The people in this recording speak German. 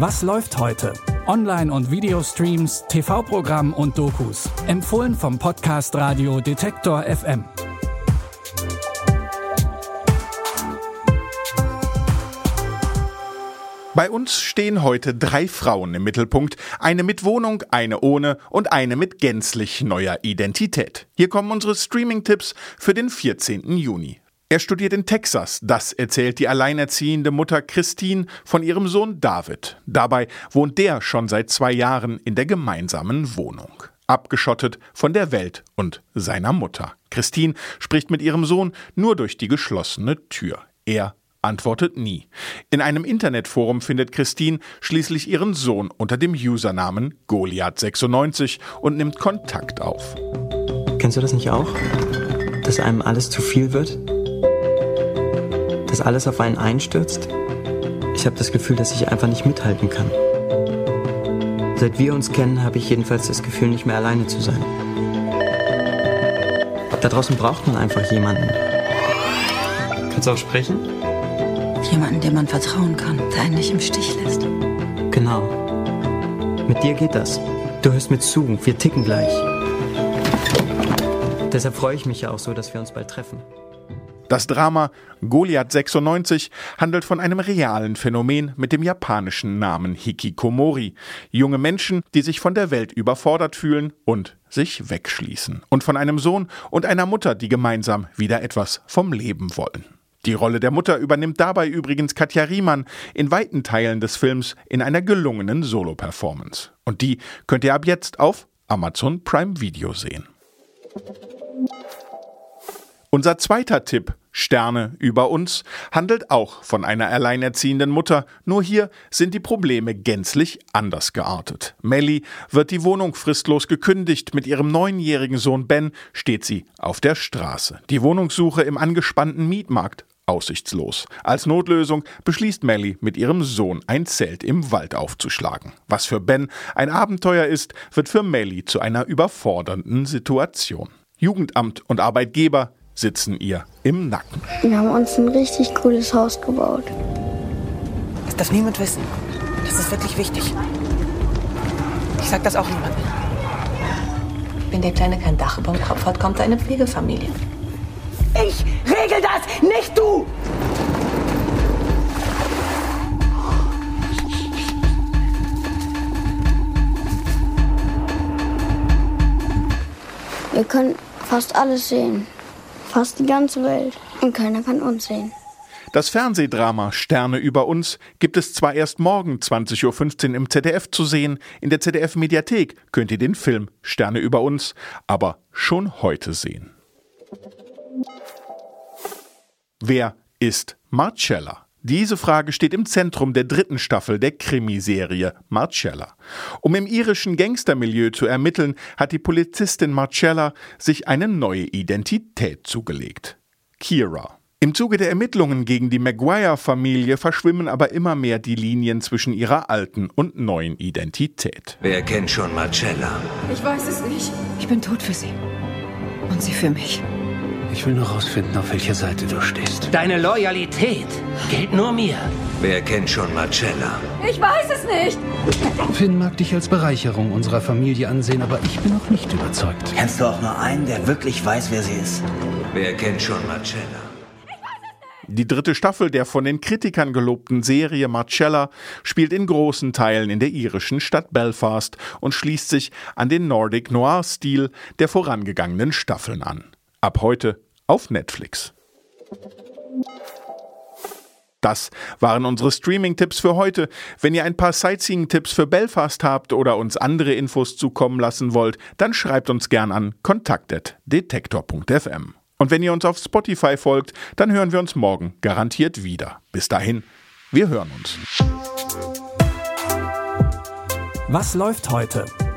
Was läuft heute? Online- und Videostreams, TV-Programm und Dokus. Empfohlen vom Podcast Radio Detektor FM. Bei uns stehen heute drei Frauen im Mittelpunkt. Eine mit Wohnung, eine ohne und eine mit gänzlich neuer Identität. Hier kommen unsere Streaming-Tipps für den 14. Juni. Er studiert in Texas, das erzählt die alleinerziehende Mutter Christine von ihrem Sohn David. Dabei wohnt der schon seit zwei Jahren in der gemeinsamen Wohnung. Abgeschottet von der Welt und seiner Mutter. Christine spricht mit ihrem Sohn nur durch die geschlossene Tür. Er antwortet nie. In einem Internetforum findet Christine schließlich ihren Sohn unter dem Usernamen Goliath96 und nimmt Kontakt auf. Kennst du das nicht auch? Dass einem alles zu viel wird? Dass alles auf einen einstürzt? Ich habe das Gefühl, dass ich einfach nicht mithalten kann. Seit wir uns kennen, habe ich jedenfalls das Gefühl, nicht mehr alleine zu sein. Da draußen braucht man einfach jemanden. Kannst du auch sprechen? Jemanden, dem man vertrauen kann, der einen nicht im Stich lässt. Genau. Mit dir geht das. Du hörst mir zu, wir ticken gleich. Deshalb freue ich mich ja auch so, dass wir uns bald treffen. Das Drama Goliath 96 handelt von einem realen Phänomen mit dem japanischen Namen Hikikomori. Junge Menschen, die sich von der Welt überfordert fühlen und sich wegschließen. Und von einem Sohn und einer Mutter, die gemeinsam wieder etwas vom Leben wollen. Die Rolle der Mutter übernimmt dabei übrigens Katja Riemann in weiten Teilen des Films in einer gelungenen Solo-Performance. Und die könnt ihr ab jetzt auf Amazon Prime Video sehen. Unser zweiter Tipp, Sterne über uns, handelt auch von einer alleinerziehenden Mutter, nur hier sind die Probleme gänzlich anders geartet. Melly wird die Wohnung fristlos gekündigt, mit ihrem neunjährigen Sohn Ben steht sie auf der Straße. Die Wohnungssuche im angespannten Mietmarkt aussichtslos. Als Notlösung beschließt Melly mit ihrem Sohn ein Zelt im Wald aufzuschlagen. Was für Ben ein Abenteuer ist, wird für Melly zu einer überfordernden Situation. Jugendamt und Arbeitgeber sitzen ihr im Nacken. Wir haben uns ein richtig cooles Haus gebaut. Das darf niemand wissen. Das ist wirklich wichtig. Ich sag das auch niemandem. Wenn der Kleine kein Dach über dem Kopf hat, kommt er in eine Pflegefamilie. Ich regel das, nicht du! Wir können fast alles sehen. Fast die ganze Welt. Und keiner kann uns sehen. Das Fernsehdrama Sterne über uns gibt es zwar erst morgen 20.15 Uhr im ZDF zu sehen, in der ZDF-Mediathek könnt ihr den Film Sterne über uns aber schon heute sehen. Wer ist Marcella? Diese Frage steht im Zentrum der dritten Staffel der Krimiserie Marcella. Um im irischen Gangstermilieu zu ermitteln, hat die Polizistin Marcella sich eine neue Identität zugelegt. Kira. Im Zuge der Ermittlungen gegen die Maguire-Familie verschwimmen aber immer mehr die Linien zwischen ihrer alten und neuen Identität. Wer kennt schon Marcella? Ich weiß es nicht. Ich bin tot für sie. Und sie für mich. Ich will nur rausfinden, auf welcher Seite du stehst. Deine Loyalität gilt nur mir. Wer kennt schon Marcella? Ich weiß es nicht. Finn mag dich als Bereicherung unserer Familie ansehen, aber ich bin noch nicht überzeugt. Kennst du auch nur einen, der wirklich weiß, wer sie ist? Wer kennt schon Marcella? Die dritte Staffel der von den Kritikern gelobten Serie Marcella spielt in großen Teilen in der irischen Stadt Belfast und schließt sich an den Nordic Noir-Stil der vorangegangenen Staffeln an. Ab heute auf Netflix. Das waren unsere Streaming-Tipps für heute. Wenn ihr ein paar Sightseeing-Tipps für Belfast habt oder uns andere Infos zukommen lassen wollt, dann schreibt uns gern an kontakt.detektor.fm. Und wenn ihr uns auf Spotify folgt, dann hören wir uns morgen garantiert wieder. Bis dahin, wir hören uns. Was läuft heute?